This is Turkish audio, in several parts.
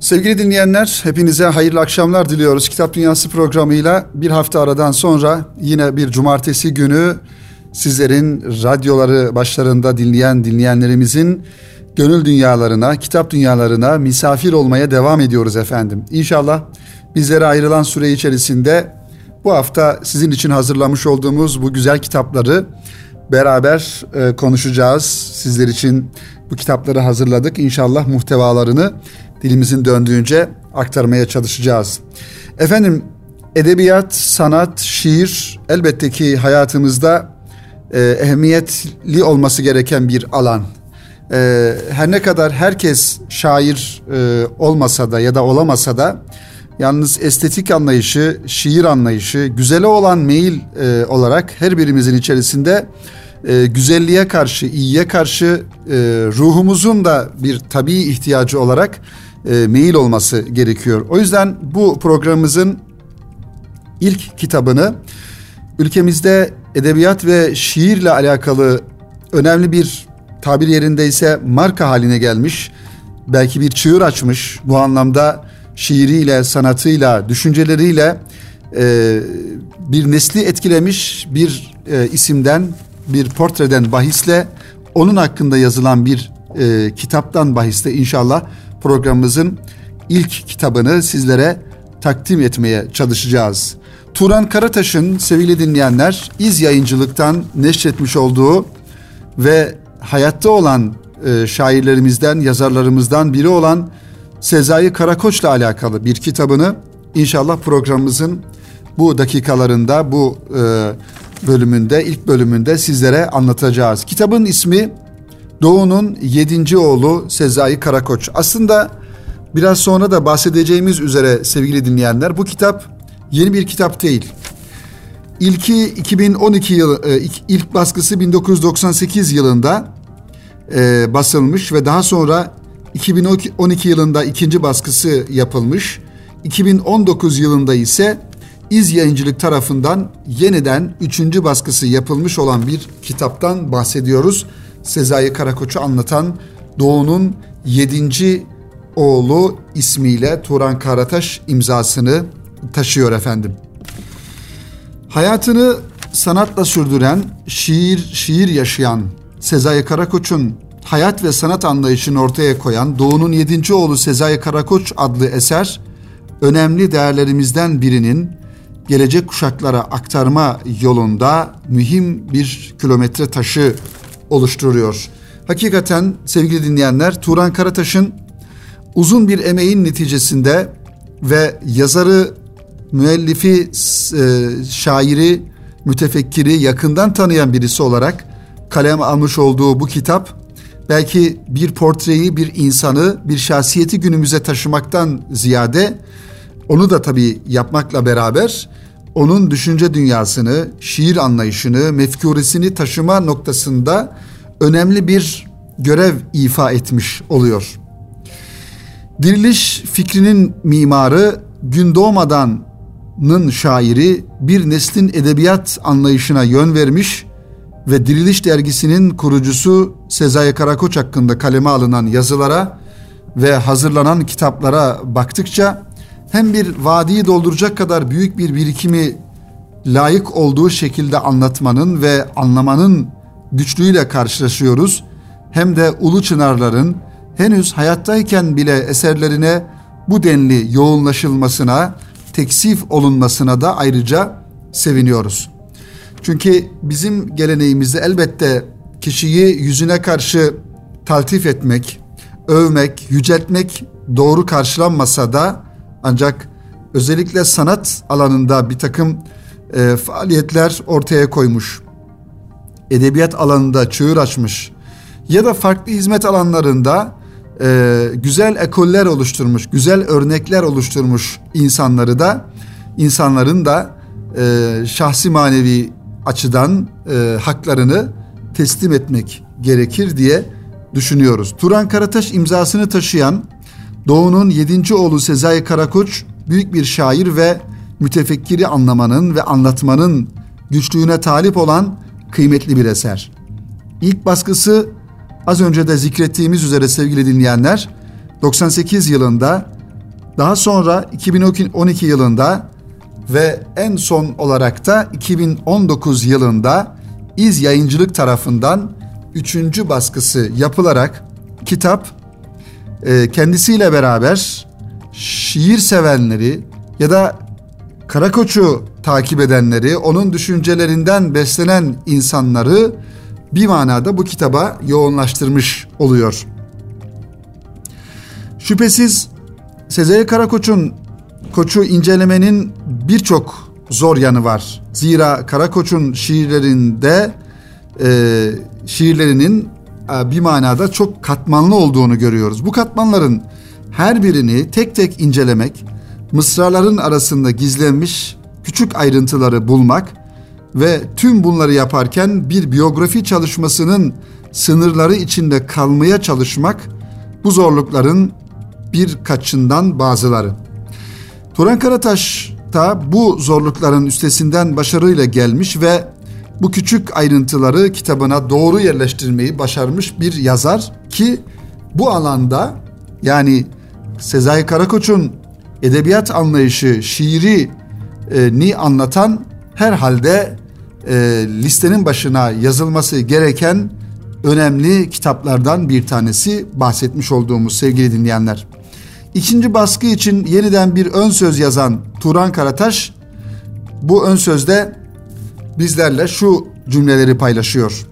Sevgili dinleyenler, hepinize hayırlı akşamlar diliyoruz. Kitap Dünyası programıyla bir hafta aradan sonra yine bir cumartesi günü sizlerin radyoları başlarında dinleyen dinleyenlerimizin gönül dünyalarına, kitap dünyalarına misafir olmaya devam ediyoruz efendim. İnşallah bizlere ayrılan süre içerisinde bu hafta sizin için hazırlamış olduğumuz bu güzel kitapları beraber e, konuşacağız. Sizler için bu kitapları hazırladık. İnşallah muhtevalarını dilimizin döndüğünce aktarmaya çalışacağız. Efendim edebiyat, sanat, şiir elbette ki hayatımızda e, ehemmiyetli olması gereken bir alan. E, her ne kadar herkes şair e, olmasa da ya da olamasa da yalnız estetik anlayışı, şiir anlayışı, güzele olan meyil e, olarak her birimizin içerisinde e, güzelliğe karşı, iyiye karşı e, ruhumuzun da bir tabii ihtiyacı olarak e, meyil olması gerekiyor. O yüzden bu programımızın ilk kitabını ülkemizde edebiyat ve şiirle alakalı önemli bir tabir yerindeyse marka haline gelmiş. Belki bir çığır açmış bu anlamda şiiriyle, sanatıyla, düşünceleriyle e, bir nesli etkilemiş bir e, isimden, bir portreden bahisle onun hakkında yazılan bir e, kitaptan bahisle inşallah programımızın ilk kitabını sizlere takdim etmeye çalışacağız. Turan Karataş'ın sevgili dinleyenler İz Yayıncılık'tan neşretmiş olduğu ve hayatta olan e, şairlerimizden, yazarlarımızdan biri olan Sezai Karakoç'la alakalı bir kitabını inşallah programımızın bu dakikalarında, bu e, bölümünde, ilk bölümünde sizlere anlatacağız. Kitabın ismi Doğu'nun yedinci oğlu Sezai Karakoç. Aslında biraz sonra da bahsedeceğimiz üzere sevgili dinleyenler bu kitap yeni bir kitap değil. İlki 2012 yıl e, ilk baskısı 1998 yılında e, basılmış ve daha sonra 2012 yılında ikinci baskısı yapılmış. 2019 yılında ise İz Yayıncılık tarafından yeniden üçüncü baskısı yapılmış olan bir kitaptan bahsediyoruz. Sezai Karakoç'u anlatan Doğu'nun yedinci oğlu ismiyle Turan Karataş imzasını taşıyor efendim. Hayatını sanatla sürdüren, şiir şiir yaşayan Sezai Karakoç'un hayat ve sanat anlayışını ortaya koyan Doğu'nun yedinci oğlu Sezai Karakoç adlı eser önemli değerlerimizden birinin gelecek kuşaklara aktarma yolunda mühim bir kilometre taşı oluşturuyor. Hakikaten sevgili dinleyenler Turan Karataş'ın uzun bir emeğin neticesinde ve yazarı, müellifi, e, şairi, mütefekkiri yakından tanıyan birisi olarak kalem almış olduğu bu kitap belki bir portreyi, bir insanı, bir şahsiyeti günümüze taşımaktan ziyade onu da tabii yapmakla beraber onun düşünce dünyasını, şiir anlayışını, mefkuresini taşıma noktasında önemli bir görev ifa etmiş oluyor. Diriliş fikrinin mimarı gün doğmadanın şairi bir neslin edebiyat anlayışına yön vermiş ve Diriliş dergisinin kurucusu Sezai Karakoç hakkında kaleme alınan yazılara ve hazırlanan kitaplara baktıkça hem bir vadiyi dolduracak kadar büyük bir birikimi layık olduğu şekilde anlatmanın ve anlamanın güçlüğüyle karşılaşıyoruz. Hem de ulu çınarların henüz hayattayken bile eserlerine bu denli yoğunlaşılmasına, teksif olunmasına da ayrıca seviniyoruz. Çünkü bizim geleneğimizde elbette kişiyi yüzüne karşı taltif etmek, övmek, yüceltmek doğru karşılanmasa da ancak özellikle sanat alanında bir takım e, faaliyetler ortaya koymuş. Edebiyat alanında çığır açmış ya da farklı hizmet alanlarında e, güzel ekoller oluşturmuş, güzel örnekler oluşturmuş insanları da insanların da e, şahsi manevi açıdan e, haklarını teslim etmek gerekir diye düşünüyoruz. Turan Karataş imzasını taşıyan Doğu'nun yedinci oğlu Sezai Karakoç büyük bir şair ve mütefekkiri anlamanın ve anlatmanın güçlüğüne talip olan kıymetli bir eser. İlk baskısı az önce de zikrettiğimiz üzere sevgili dinleyenler 98 yılında Daha sonra 2012 yılında ve en son olarak da 2019 yılında İz Yayıncılık tarafından üçüncü baskısı yapılarak kitap e, kendisiyle beraber şiir sevenleri ya da Karakoç'u takip edenleri, onun düşüncelerinden beslenen insanları bir manada bu kitaba yoğunlaştırmış oluyor. Şüphesiz Sezai Karakoç'un Koç'u incelemenin birçok zor yanı var. Zira Karakoç'un şiirlerinde e, şiirlerinin bir manada çok katmanlı olduğunu görüyoruz. Bu katmanların her birini tek tek incelemek, mısraların arasında gizlenmiş küçük ayrıntıları bulmak ve tüm bunları yaparken bir biyografi çalışmasının sınırları içinde kalmaya çalışmak bu zorlukların birkaçından bazıları. Turan Karataş da bu zorlukların üstesinden başarıyla gelmiş ve bu küçük ayrıntıları kitabına doğru yerleştirmeyi başarmış bir yazar ki bu alanda yani Sezai Karakoç'un edebiyat anlayışı, şiiri e, ni anlatan herhalde e, listenin başına yazılması gereken önemli kitaplardan bir tanesi bahsetmiş olduğumuz sevgili dinleyenler. İkinci baskı için yeniden bir ön söz yazan Turan Karataş bu ön sözde bizlerle şu cümleleri paylaşıyor.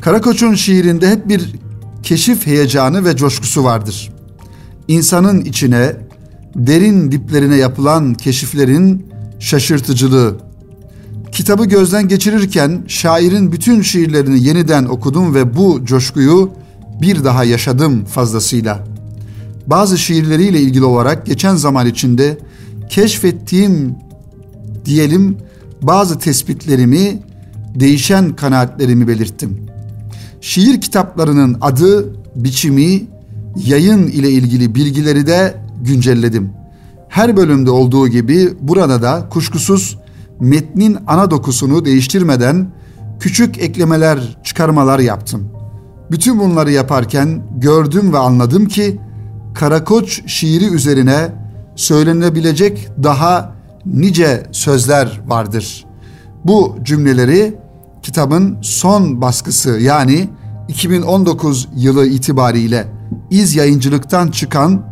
Karakoç'un şiirinde hep bir keşif heyecanı ve coşkusu vardır. İnsanın içine, derin diplerine yapılan keşiflerin şaşırtıcılığı. Kitabı gözden geçirirken şairin bütün şiirlerini yeniden okudum ve bu coşkuyu bir daha yaşadım fazlasıyla. Bazı şiirleriyle ilgili olarak geçen zaman içinde keşfettiğim diyelim bazı tespitlerimi, değişen kanaatlerimi belirttim. Şiir kitaplarının adı, biçimi, yayın ile ilgili bilgileri de güncelledim. Her bölümde olduğu gibi burada da kuşkusuz metnin ana dokusunu değiştirmeden küçük eklemeler, çıkarmalar yaptım. Bütün bunları yaparken gördüm ve anladım ki Karakoç şiiri üzerine söylenebilecek daha nice sözler vardır. Bu cümleleri kitabın son baskısı yani 2019 yılı itibariyle İz Yayıncılık'tan çıkan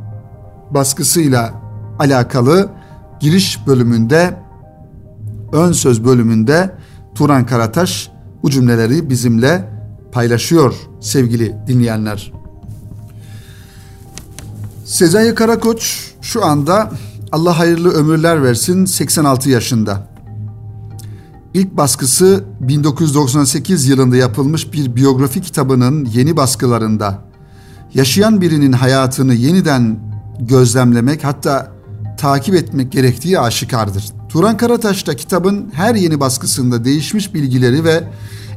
baskısıyla alakalı giriş bölümünde ön söz bölümünde Turan Karataş bu cümleleri bizimle paylaşıyor sevgili dinleyenler. Sezai Karakoç şu anda Allah hayırlı ömürler versin 86 yaşında. İlk baskısı 1998 yılında yapılmış bir biyografi kitabının yeni baskılarında yaşayan birinin hayatını yeniden gözlemlemek hatta takip etmek gerektiği aşikardır. Turan Karataş da kitabın her yeni baskısında değişmiş bilgileri ve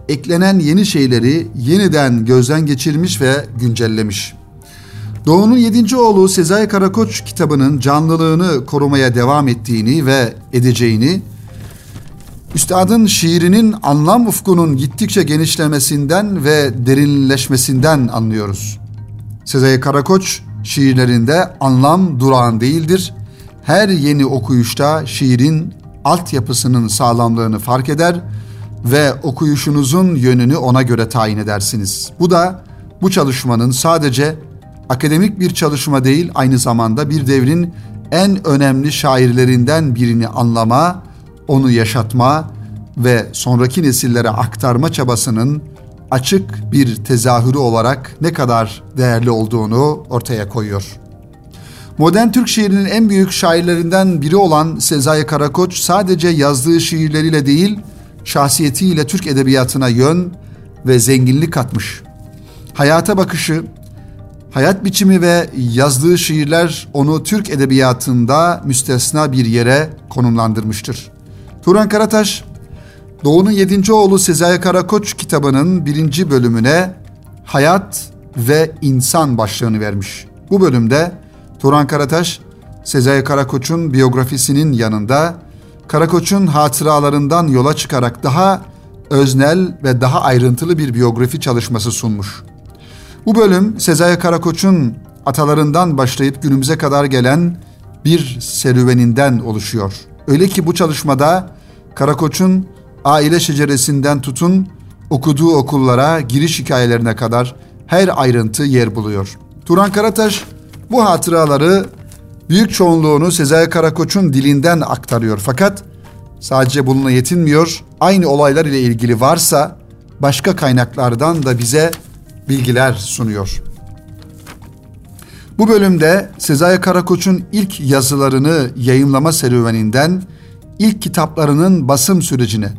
eklenen yeni şeyleri yeniden gözden geçirmiş ve güncellemiş. Doğu'nun yedinci oğlu Sezai Karakoç kitabının canlılığını korumaya devam ettiğini ve edeceğini, Üstadın şiirinin anlam ufkunun gittikçe genişlemesinden ve derinleşmesinden anlıyoruz. Sezai Karakoç şiirlerinde anlam durağan değildir. Her yeni okuyuşta şiirin altyapısının sağlamlığını fark eder ve okuyuşunuzun yönünü ona göre tayin edersiniz. Bu da bu çalışmanın sadece akademik bir çalışma değil aynı zamanda bir devrin en önemli şairlerinden birini anlama, onu yaşatma ve sonraki nesillere aktarma çabasının açık bir tezahürü olarak ne kadar değerli olduğunu ortaya koyuyor. Modern Türk şiirinin en büyük şairlerinden biri olan Sezai Karakoç sadece yazdığı şiirleriyle değil, şahsiyetiyle Türk edebiyatına yön ve zenginlik katmış. Hayata bakışı, hayat biçimi ve yazdığı şiirler onu Türk edebiyatında müstesna bir yere konumlandırmıştır. Turan Karataş, Doğu'nun yedinci oğlu Sezai Karakoç kitabının birinci bölümüne Hayat ve İnsan başlığını vermiş. Bu bölümde Turan Karataş, Sezai Karakoç'un biyografisinin yanında Karakoç'un hatıralarından yola çıkarak daha öznel ve daha ayrıntılı bir biyografi çalışması sunmuş. Bu bölüm Sezai Karakoç'un atalarından başlayıp günümüze kadar gelen bir serüveninden oluşuyor. Öyle ki bu çalışmada Karakoç'un aile şeceresinden tutun okuduğu okullara giriş hikayelerine kadar her ayrıntı yer buluyor. Turan Karataş bu hatıraları büyük çoğunluğunu Sezai Karakoç'un dilinden aktarıyor. Fakat sadece bununla yetinmiyor. Aynı olaylar ile ilgili varsa başka kaynaklardan da bize bilgiler sunuyor. Bu bölümde Sezai Karakoç'un ilk yazılarını yayımlama serüveninden ilk kitaplarının basım sürecine,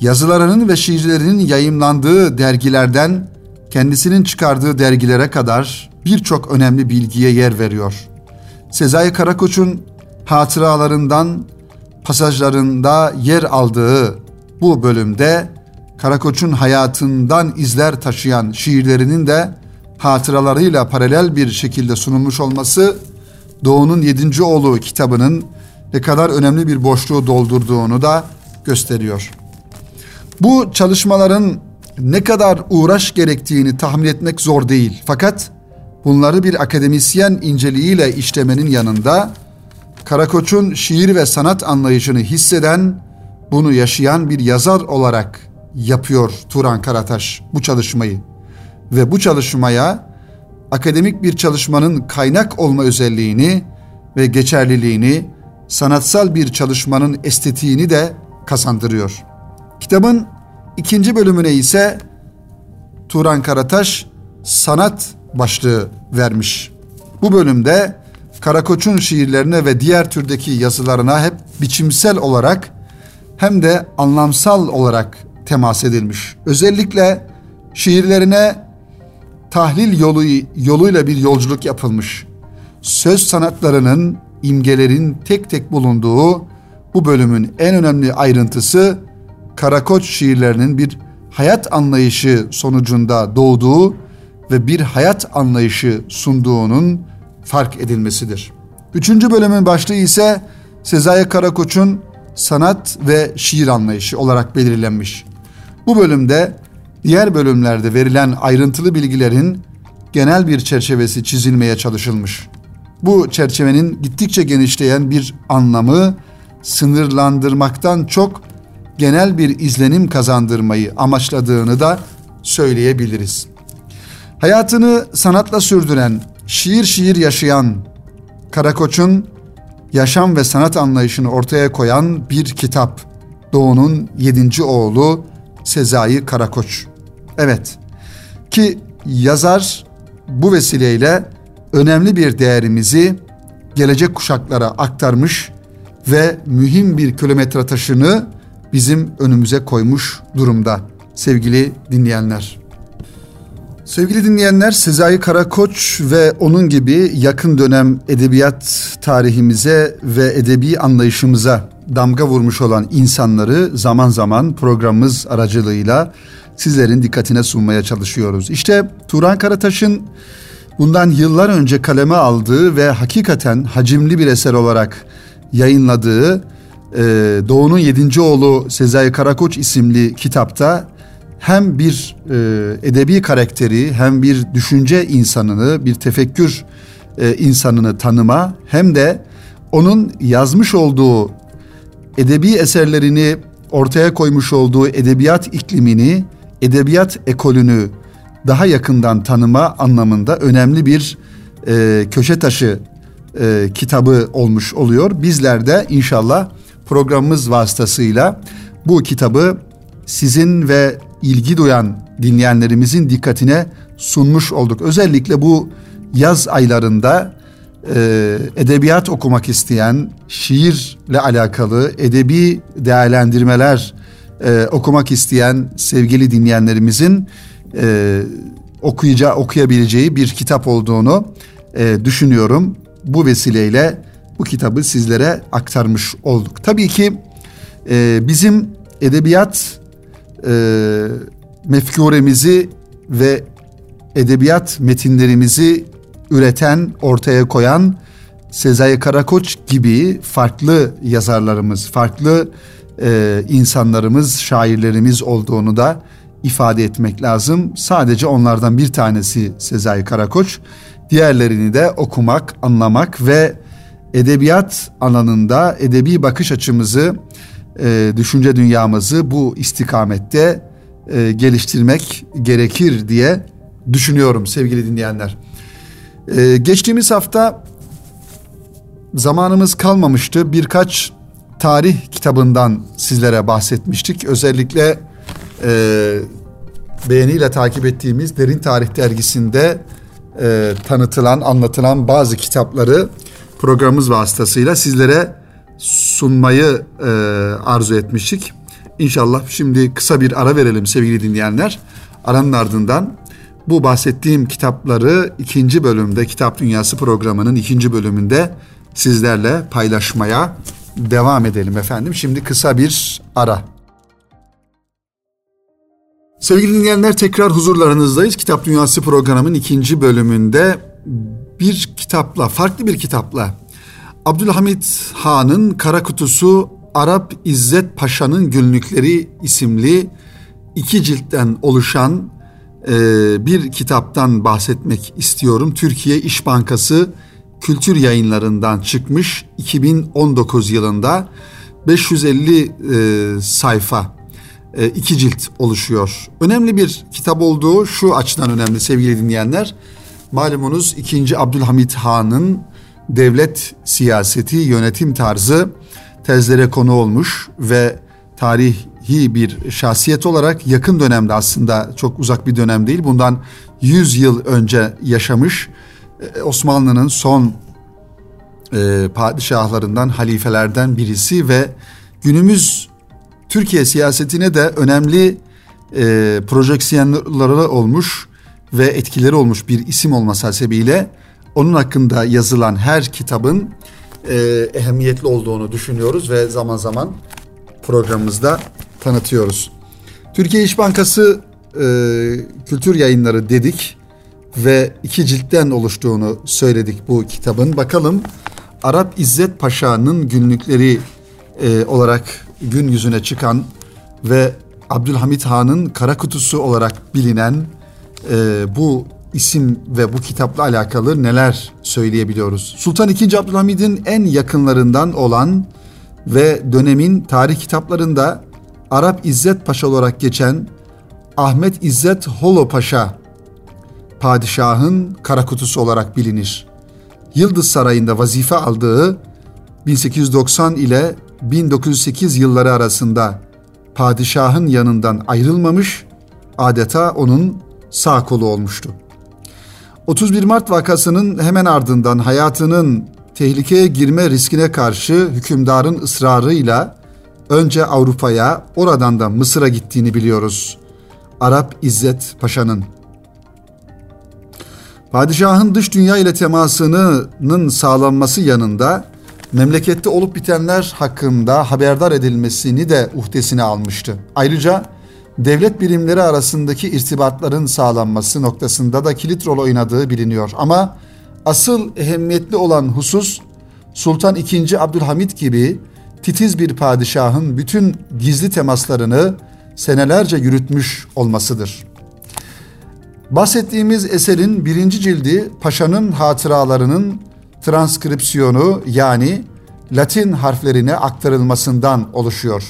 yazılarının ve şiirlerinin yayımlandığı dergilerden kendisinin çıkardığı dergilere kadar birçok önemli bilgiye yer veriyor. Sezai Karakoç'un hatıralarından pasajlarında yer aldığı bu bölümde Karakoç'un hayatından izler taşıyan şiirlerinin de hatıralarıyla paralel bir şekilde sunulmuş olması Doğu'nun Yedinci Oğlu kitabının ne kadar önemli bir boşluğu doldurduğunu da gösteriyor. Bu çalışmaların ne kadar uğraş gerektiğini tahmin etmek zor değil. Fakat bunları bir akademisyen inceliğiyle işlemenin yanında Karakoç'un şiir ve sanat anlayışını hisseden, bunu yaşayan bir yazar olarak yapıyor Turan Karataş bu çalışmayı. Ve bu çalışmaya akademik bir çalışmanın kaynak olma özelliğini ve geçerliliğini, sanatsal bir çalışmanın estetiğini de kazandırıyor. Kitabın ikinci bölümüne ise Turan Karataş sanat başlığı vermiş. Bu bölümde Karakoç'un şiirlerine ve diğer türdeki yazılarına hep biçimsel olarak hem de anlamsal olarak temas edilmiş. Özellikle şiirlerine tahlil yolu yoluyla bir yolculuk yapılmış. Söz sanatlarının, imgelerin tek tek bulunduğu bu bölümün en önemli ayrıntısı Karakoç şiirlerinin bir hayat anlayışı sonucunda doğduğu ve bir hayat anlayışı sunduğunun fark edilmesidir. Üçüncü bölümün başlığı ise Sezai Karakoç'un sanat ve şiir anlayışı olarak belirlenmiş. Bu bölümde diğer bölümlerde verilen ayrıntılı bilgilerin genel bir çerçevesi çizilmeye çalışılmış. Bu çerçevenin gittikçe genişleyen bir anlamı sınırlandırmaktan çok genel bir izlenim kazandırmayı amaçladığını da söyleyebiliriz. Hayatını sanatla sürdüren, şiir şiir yaşayan Karakoç'un yaşam ve sanat anlayışını ortaya koyan bir kitap. Doğu'nun yedinci oğlu Sezai Karakoç. Evet ki yazar bu vesileyle önemli bir değerimizi gelecek kuşaklara aktarmış ve mühim bir kilometre taşını bizim önümüze koymuş durumda sevgili dinleyenler. Sevgili dinleyenler Sezai Karakoç ve onun gibi yakın dönem edebiyat tarihimize ve edebi anlayışımıza damga vurmuş olan insanları zaman zaman programımız aracılığıyla sizlerin dikkatine sunmaya çalışıyoruz. İşte Turan Karataş'ın bundan yıllar önce kaleme aldığı ve hakikaten hacimli bir eser olarak yayınladığı e, Doğu'nun Yedinci Oğlu Sezai Karakoç isimli kitapta hem bir e, edebi karakteri hem bir düşünce insanını bir tefekkür e, insanını tanıma hem de onun yazmış olduğu edebi eserlerini ortaya koymuş olduğu edebiyat iklimini, edebiyat ekolünü daha yakından tanıma anlamında önemli bir e, köşe taşı e, kitabı olmuş oluyor. Bizler de inşallah programımız vasıtasıyla bu kitabı sizin ve ilgi duyan dinleyenlerimizin dikkatine sunmuş olduk. Özellikle bu yaz aylarında e, edebiyat okumak isteyen, şiirle alakalı edebi değerlendirmeler e, okumak isteyen sevgili dinleyenlerimizin e, okuyacağı, okuyabileceği bir kitap olduğunu e, düşünüyorum. Bu vesileyle bu kitabı sizlere aktarmış olduk. Tabii ki e, bizim edebiyat e, mefkuremizi ve edebiyat metinlerimizi üreten, ortaya koyan Sezai Karakoç gibi farklı yazarlarımız, farklı e, insanlarımız, şairlerimiz olduğunu da ifade etmek lazım. Sadece onlardan bir tanesi Sezai Karakoç. diğerlerini de okumak, anlamak ve edebiyat alanında edebi bakış açımızı, e, düşünce dünyamızı bu istikamette e, geliştirmek gerekir diye düşünüyorum sevgili dinleyenler. E, geçtiğimiz hafta zamanımız kalmamıştı. Birkaç tarih kitabından sizlere bahsetmiştik. Özellikle e, beğeniyle takip ettiğimiz Derin Tarih dergisinde e, tanıtılan, anlatılan bazı kitapları programımız vasıtasıyla sizlere sunmayı e, arzu etmiştik. İnşallah şimdi kısa bir ara verelim sevgili dinleyenler. Aranın ardından bu bahsettiğim kitapları ikinci bölümde Kitap Dünyası programının ikinci bölümünde sizlerle paylaşmaya devam edelim efendim. Şimdi kısa bir ara. Sevgili dinleyenler tekrar huzurlarınızdayız. Kitap Dünyası programının ikinci bölümünde bir kitapla, farklı bir kitapla Abdülhamit Han'ın Kara Kutusu Arap İzzet Paşa'nın Günlükleri isimli iki ciltten oluşan e, bir kitaptan bahsetmek istiyorum. Türkiye İş Bankası Kültür Yayınlarından çıkmış 2019 yılında 550 e, sayfa e, iki cilt oluşuyor. Önemli bir kitap olduğu şu açıdan önemli sevgili dinleyenler. Malumunuz 2. Abdülhamit Han'ın devlet siyaseti, yönetim tarzı tezlere konu olmuş ve tarihi bir şahsiyet olarak yakın dönemde aslında çok uzak bir dönem değil. Bundan 100 yıl önce yaşamış e, Osmanlı'nın son e, padişahlarından, halifelerden birisi ve günümüz Türkiye siyasetine de önemli e, projeksiyonları olmuş ve etkileri olmuş bir isim olması hasebiyle onun hakkında yazılan her kitabın e, ehemmiyetli olduğunu düşünüyoruz ve zaman zaman programımızda tanıtıyoruz. Türkiye İş Bankası e, kültür yayınları dedik ve iki ciltten oluştuğunu söyledik bu kitabın. Bakalım Arap İzzet Paşa'nın günlükleri e, olarak gün yüzüne çıkan ve Abdülhamit Han'ın kara kutusu olarak bilinen e, bu isim ve bu kitapla alakalı neler söyleyebiliyoruz? Sultan II. Abdülhamid'in en yakınlarından olan ve dönemin tarih kitaplarında Arap İzzet Paşa olarak geçen Ahmet İzzet Holo Paşa padişahın kara kutusu olarak bilinir. Yıldız Sarayı'nda vazife aldığı 1890 ile 1908 yılları arasında padişahın yanından ayrılmamış, adeta onun sağ kolu olmuştu. 31 Mart vakasının hemen ardından hayatının tehlikeye girme riskine karşı hükümdarın ısrarıyla önce Avrupa'ya oradan da Mısır'a gittiğini biliyoruz. Arap İzzet Paşa'nın. Padişahın dış dünya ile temasının sağlanması yanında memlekette olup bitenler hakkında haberdar edilmesini de uhdesine almıştı. Ayrıca devlet birimleri arasındaki irtibatların sağlanması noktasında da kilit rol oynadığı biliniyor. Ama asıl ehemmiyetli olan husus Sultan II. Abdülhamit gibi titiz bir padişahın bütün gizli temaslarını senelerce yürütmüş olmasıdır. Bahsettiğimiz eserin birinci cildi paşanın hatıralarının transkripsiyonu yani Latin harflerine aktarılmasından oluşuyor.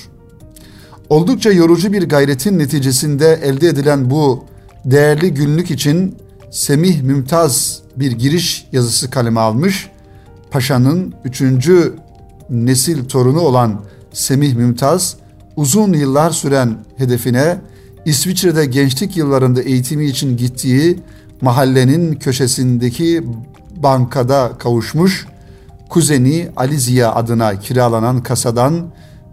Oldukça yorucu bir gayretin neticesinde elde edilen bu değerli günlük için Semih Mümtaz bir giriş yazısı kaleme almış. Paşa'nın üçüncü nesil torunu olan Semih Mümtaz uzun yıllar süren hedefine İsviçre'de gençlik yıllarında eğitimi için gittiği mahallenin köşesindeki bankada kavuşmuş, kuzeni Ali Ziya adına kiralanan kasadan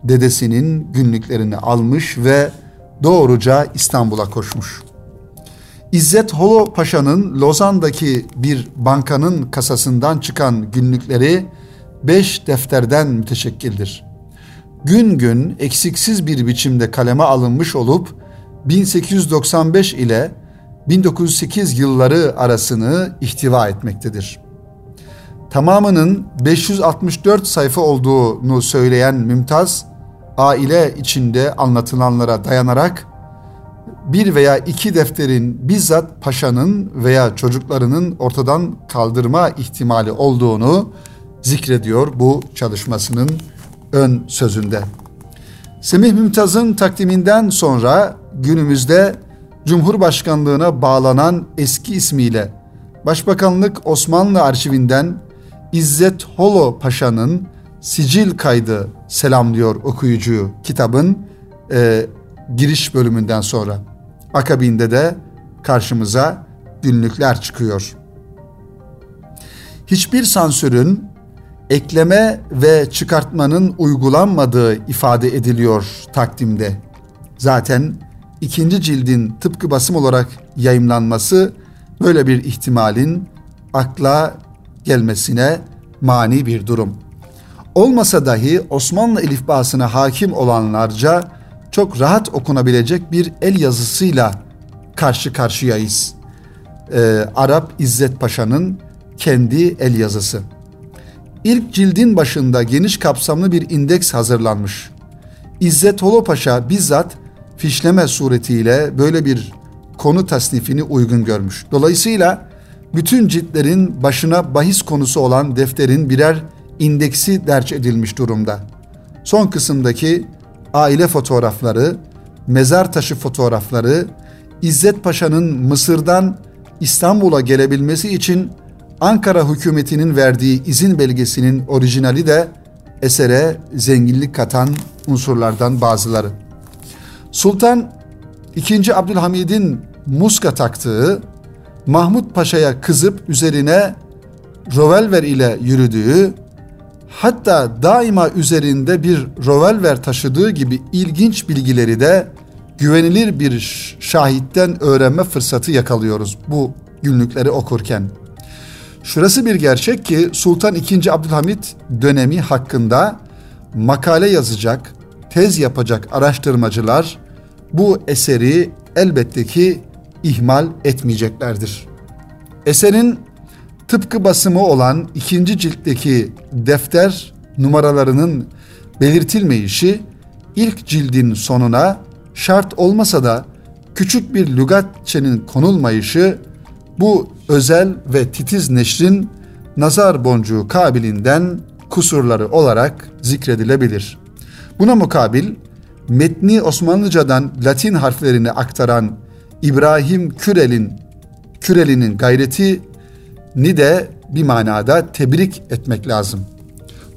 dedesinin günlüklerini almış ve doğruca İstanbul'a koşmuş. İzzet Holo Paşa'nın Lozan'daki bir bankanın kasasından çıkan günlükleri beş defterden müteşekkildir. Gün gün eksiksiz bir biçimde kaleme alınmış olup 1895 ile 1908 yılları arasını ihtiva etmektedir. Tamamının 564 sayfa olduğunu söyleyen Mümtaz, aile içinde anlatılanlara dayanarak bir veya iki defterin bizzat paşanın veya çocuklarının ortadan kaldırma ihtimali olduğunu zikrediyor bu çalışmasının ön sözünde. Semih Mümtaz'ın takdiminden sonra günümüzde Cumhurbaşkanlığına bağlanan eski ismiyle Başbakanlık Osmanlı Arşivinden İzzet Holo Paşa'nın Sicil Kaydı selamlıyor okuyucuyu kitabın e, giriş bölümünden sonra. Akabinde de karşımıza günlükler çıkıyor. Hiçbir sansürün ekleme ve çıkartmanın uygulanmadığı ifade ediliyor takdimde. Zaten ikinci cildin tıpkı basım olarak yayımlanması böyle bir ihtimalin akla gelmesine mani bir durum. Olmasa dahi Osmanlı elifbasına hakim olanlarca çok rahat okunabilecek bir el yazısıyla karşı karşıyayız. Ee, Arap İzzet Paşa'nın kendi el yazısı. İlk cildin başında geniş kapsamlı bir indeks hazırlanmış. İzzet Holo Paşa bizzat fişleme suretiyle böyle bir konu tasnifini uygun görmüş. Dolayısıyla bütün ciltlerin başına bahis konusu olan defterin birer indeksi derç edilmiş durumda. Son kısımdaki aile fotoğrafları, mezar taşı fotoğrafları, İzzet Paşa'nın Mısır'dan İstanbul'a gelebilmesi için Ankara hükümetinin verdiği izin belgesinin orijinali de esere zenginlik katan unsurlardan bazıları. Sultan II. Abdülhamid'in muska taktığı, Mahmut Paşa'ya kızıp üzerine rovelver ile yürüdüğü, hatta daima üzerinde bir rovelver taşıdığı gibi ilginç bilgileri de güvenilir bir şahitten öğrenme fırsatı yakalıyoruz bu günlükleri okurken. Şurası bir gerçek ki Sultan II. Abdülhamit dönemi hakkında makale yazacak, tez yapacak araştırmacılar bu eseri elbette ki ihmal etmeyeceklerdir. Eserin tıpkı basımı olan ikinci ciltteki defter numaralarının belirtilmeyişi ilk cildin sonuna şart olmasa da küçük bir lügatçenin konulmayışı bu özel ve titiz neşrin nazar boncuğu kabilinden kusurları olarak zikredilebilir. Buna mukabil metni Osmanlıcadan Latin harflerini aktaran İbrahim Kürel'in Küreli'nin gayretini de bir manada tebrik etmek lazım.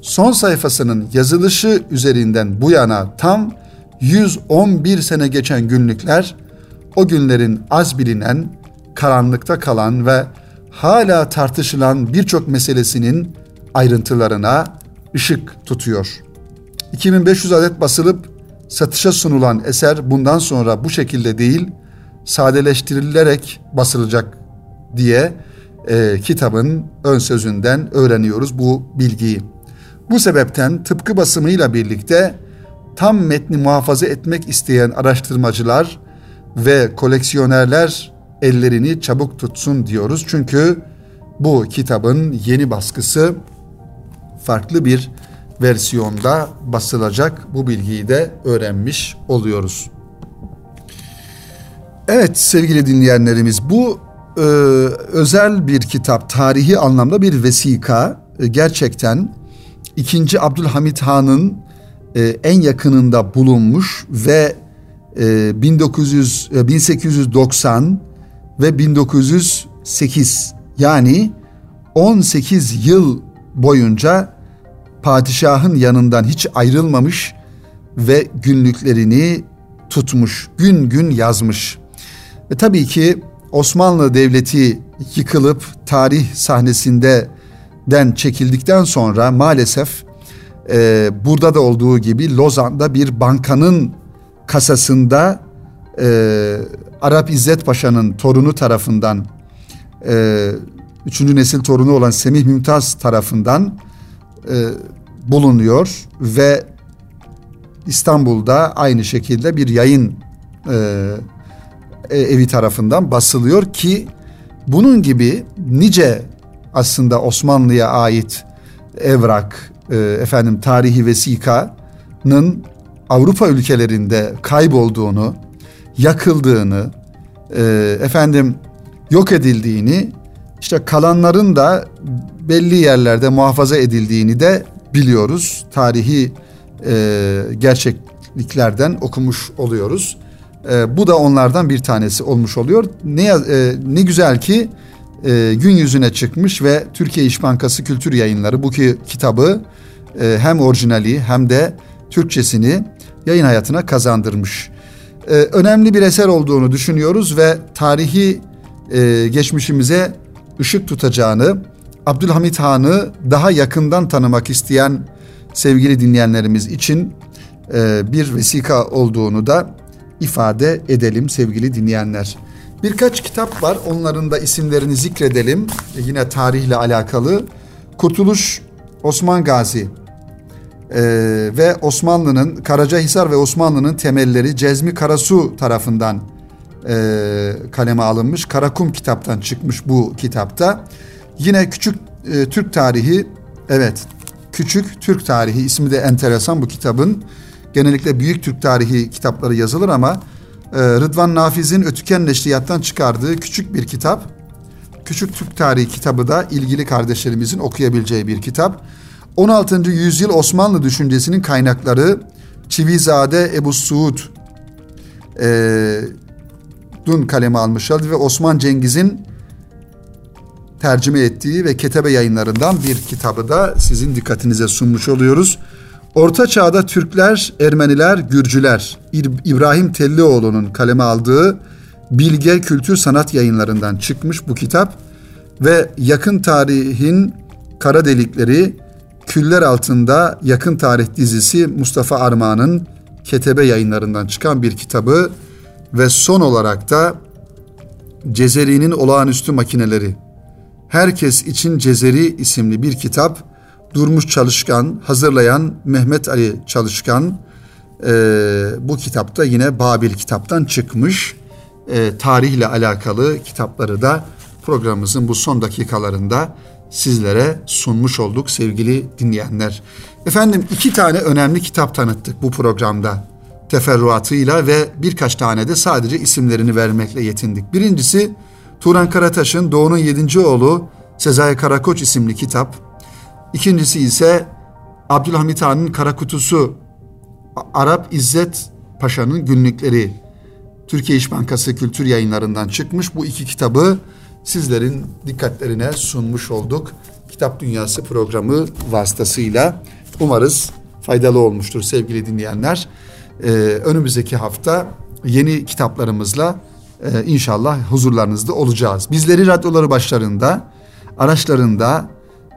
Son sayfasının yazılışı üzerinden bu yana tam 111 sene geçen günlükler o günlerin az bilinen, karanlıkta kalan ve hala tartışılan birçok meselesinin ayrıntılarına ışık tutuyor. 2500 adet basılıp satışa sunulan eser bundan sonra bu şekilde değil, sadeleştirilerek basılacak diye e, kitabın ön sözünden öğreniyoruz bu bilgiyi. Bu sebepten tıpkı basımıyla birlikte tam metni muhafaza etmek isteyen araştırmacılar ve koleksiyonerler ellerini çabuk tutsun diyoruz. Çünkü bu kitabın yeni baskısı farklı bir versiyonda basılacak. Bu bilgiyi de öğrenmiş oluyoruz. Evet sevgili dinleyenlerimiz bu e, özel bir kitap, tarihi anlamda bir vesika. E, gerçekten 2. Abdülhamit Han'ın e, en yakınında bulunmuş ve e, 1900 e, 1890 ve 1908 yani 18 yıl boyunca padişahın yanından hiç ayrılmamış ve günlüklerini tutmuş, gün gün yazmış. Ve tabii ki Osmanlı Devleti yıkılıp tarih sahnesinde den çekildikten sonra maalesef e, burada da olduğu gibi Lozan'da bir bankanın kasasında e, Arap İzzet Paşa'nın torunu tarafından e, üçüncü nesil torunu olan Semih Mümtaz tarafından e, bulunuyor ve İstanbul'da aynı şekilde bir yayın e, e, evi tarafından basılıyor ki bunun gibi nice aslında Osmanlı'ya ait evrak, e, efendim tarihi vesikanın Avrupa ülkelerinde kaybolduğunu yakıldığını, e, efendim yok edildiğini, işte kalanların da belli yerlerde muhafaza edildiğini de biliyoruz. Tarihi e, gerçekliklerden okumuş oluyoruz. E, bu da onlardan bir tanesi olmuş oluyor. Ne e, ne güzel ki e, gün yüzüne çıkmış ve Türkiye İş Bankası Kültür Yayınları bu ki kitabı e, hem orijinali hem de Türkçesini yayın hayatına kazandırmış. E, önemli bir eser olduğunu düşünüyoruz ve tarihi e, geçmişimize ışık tutacağını, Abdülhamit Han'ı daha yakından tanımak isteyen sevgili dinleyenlerimiz için e, bir vesika olduğunu da ifade edelim sevgili dinleyenler. Birkaç kitap var onların da isimlerini zikredelim e, yine tarihle alakalı. Kurtuluş Osman Gazi ee, ve Osmanlı'nın Karacahisar ve Osmanlı'nın temelleri Cezmi Karasu tarafından e, kaleme alınmış. Karakum kitaptan çıkmış bu kitapta. Yine küçük e, Türk tarihi evet Küçük Türk Tarihi ismi de enteresan bu kitabın. Genellikle büyük Türk tarihi kitapları yazılır ama e, Rıdvan Nafiz'in Ötüken Neşriyat'tan çıkardığı küçük bir kitap. Küçük Türk Tarihi kitabı da ilgili kardeşlerimizin okuyabileceği bir kitap. 16. yüzyıl Osmanlı düşüncesinin kaynakları Çivizade Ebu Suud e, Dun kaleme almışlardı ve Osman Cengiz'in tercüme ettiği ve ketebe yayınlarından bir kitabı da sizin dikkatinize sunmuş oluyoruz. Orta Çağ'da Türkler, Ermeniler, Gürcüler İbrahim Tellioğlu'nun kaleme aldığı Bilge Kültür Sanat yayınlarından çıkmış bu kitap ve yakın tarihin kara delikleri Küller Altında Yakın Tarih dizisi Mustafa Armağan'ın Ketebe yayınlarından çıkan bir kitabı ve son olarak da Cezeri'nin Olağanüstü Makineleri. Herkes için Cezeri isimli bir kitap. Durmuş Çalışkan hazırlayan Mehmet Ali Çalışkan e, bu kitapta yine Babil kitaptan çıkmış. E, tarihle alakalı kitapları da programımızın bu son dakikalarında sizlere sunmuş olduk sevgili dinleyenler. Efendim iki tane önemli kitap tanıttık bu programda teferruatıyla ve birkaç tane de sadece isimlerini vermekle yetindik. Birincisi Turan Karataş'ın Doğu'nun yedinci oğlu Sezai Karakoç isimli kitap. İkincisi ise Abdülhamit Han'ın Kara Kutusu Arap İzzet Paşa'nın günlükleri Türkiye İş Bankası Kültür Yayınlarından çıkmış. Bu iki kitabı sizlerin dikkatlerine sunmuş olduk. Kitap Dünyası programı vasıtasıyla umarız faydalı olmuştur sevgili dinleyenler. Ee, önümüzdeki hafta yeni kitaplarımızla e, inşallah huzurlarınızda olacağız. Bizleri radyoları başlarında, araçlarında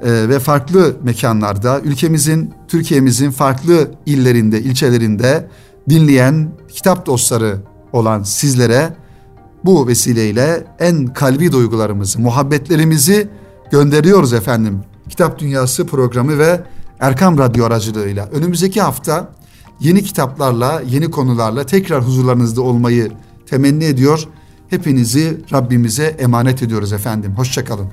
e, ve farklı mekanlarda, ülkemizin, Türkiye'mizin farklı illerinde, ilçelerinde dinleyen kitap dostları olan sizlere bu vesileyle en kalbi duygularımızı, muhabbetlerimizi gönderiyoruz efendim. Kitap Dünyası programı ve Erkam Radyo aracılığıyla. Önümüzdeki hafta yeni kitaplarla, yeni konularla tekrar huzurlarınızda olmayı temenni ediyor. Hepinizi Rabbimize emanet ediyoruz efendim. Hoşçakalın.